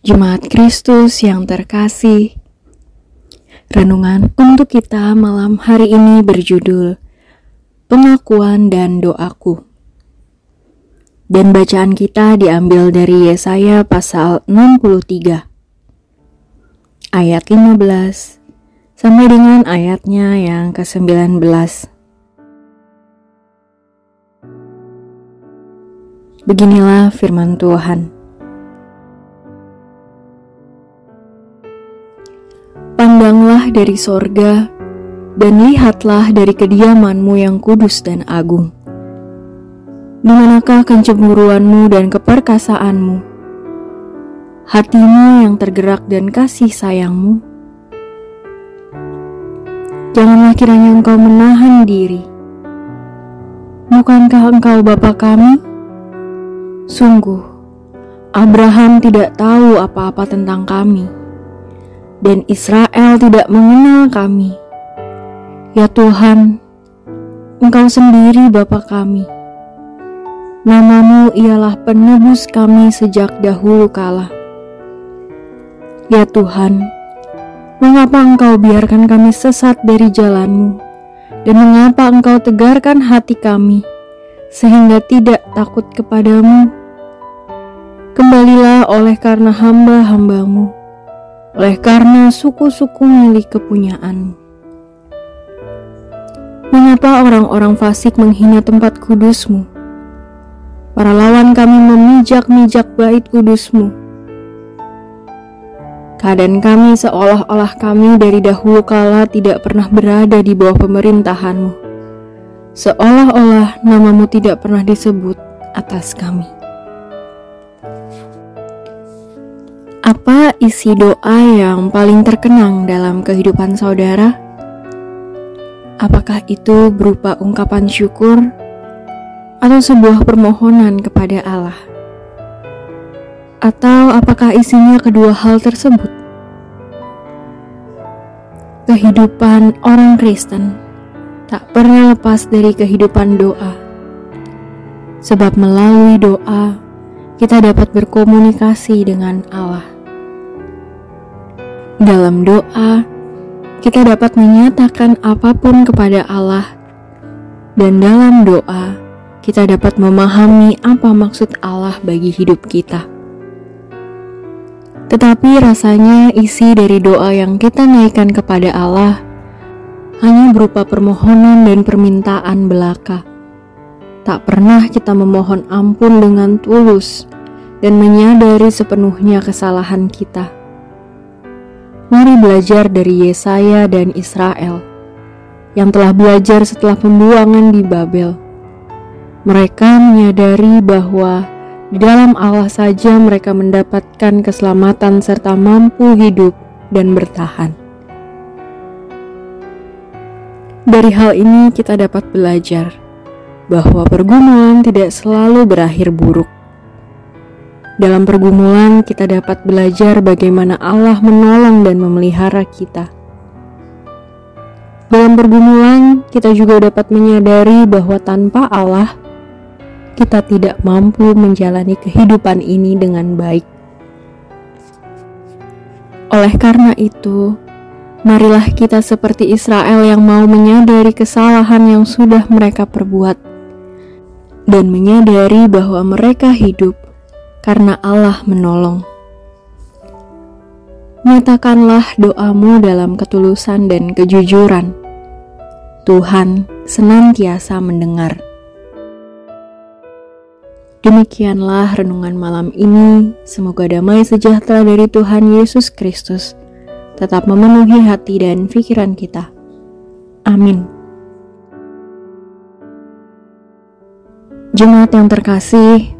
Jemaat Kristus yang terkasih, renungan untuk kita malam hari ini berjudul Pengakuan dan Doaku. Dan bacaan kita diambil dari Yesaya pasal 63 ayat 15 sampai dengan ayatnya yang ke-19. Beginilah firman Tuhan. Pandanglah dari sorga, dan lihatlah dari kediamanmu yang kudus dan agung. Di manakah kencemburuanmu dan keperkasaanmu? Hatimu yang tergerak dan kasih sayangmu? Janganlah kiranya engkau menahan diri. Bukankah engkau Bapa kami? Sungguh, Abraham tidak tahu apa-apa tentang kami dan Israel tidak mengenal kami. Ya Tuhan, Engkau sendiri Bapa kami. Namamu ialah penebus kami sejak dahulu kala. Ya Tuhan, mengapa Engkau biarkan kami sesat dari jalanmu, dan mengapa Engkau tegarkan hati kami, sehingga tidak takut kepadamu? Kembalilah oleh karena hamba-hambamu oleh karena suku-suku milik kepunyaanmu. Mengapa orang-orang fasik menghina tempat kudusmu? Para lawan kami memijak-mijak bait kudusmu. Keadaan kami seolah-olah kami dari dahulu kala tidak pernah berada di bawah pemerintahanmu. Seolah-olah namamu tidak pernah disebut atas kami. Apa isi doa yang paling terkenang dalam kehidupan saudara? Apakah itu berupa ungkapan syukur atau sebuah permohonan kepada Allah? Atau apakah isinya kedua hal tersebut? Kehidupan orang Kristen tak pernah lepas dari kehidupan doa, sebab melalui doa kita dapat berkomunikasi dengan Allah. Dalam doa, kita dapat menyatakan apa pun kepada Allah, dan dalam doa, kita dapat memahami apa maksud Allah bagi hidup kita. Tetapi rasanya isi dari doa yang kita naikkan kepada Allah hanya berupa permohonan dan permintaan belaka. Tak pernah kita memohon ampun dengan tulus dan menyadari sepenuhnya kesalahan kita. Mari belajar dari Yesaya dan Israel yang telah belajar setelah pembuangan di Babel. Mereka menyadari bahwa di dalam Allah saja mereka mendapatkan keselamatan serta mampu hidup dan bertahan. Dari hal ini kita dapat belajar bahwa pergumulan tidak selalu berakhir buruk. Dalam pergumulan, kita dapat belajar bagaimana Allah menolong dan memelihara kita. Dalam pergumulan, kita juga dapat menyadari bahwa tanpa Allah, kita tidak mampu menjalani kehidupan ini dengan baik. Oleh karena itu, marilah kita seperti Israel yang mau menyadari kesalahan yang sudah mereka perbuat dan menyadari bahwa mereka hidup karena Allah menolong. Nyatakanlah doamu dalam ketulusan dan kejujuran. Tuhan senantiasa mendengar. Demikianlah renungan malam ini. Semoga damai sejahtera dari Tuhan Yesus Kristus tetap memenuhi hati dan pikiran kita. Amin. Jemaat yang terkasih,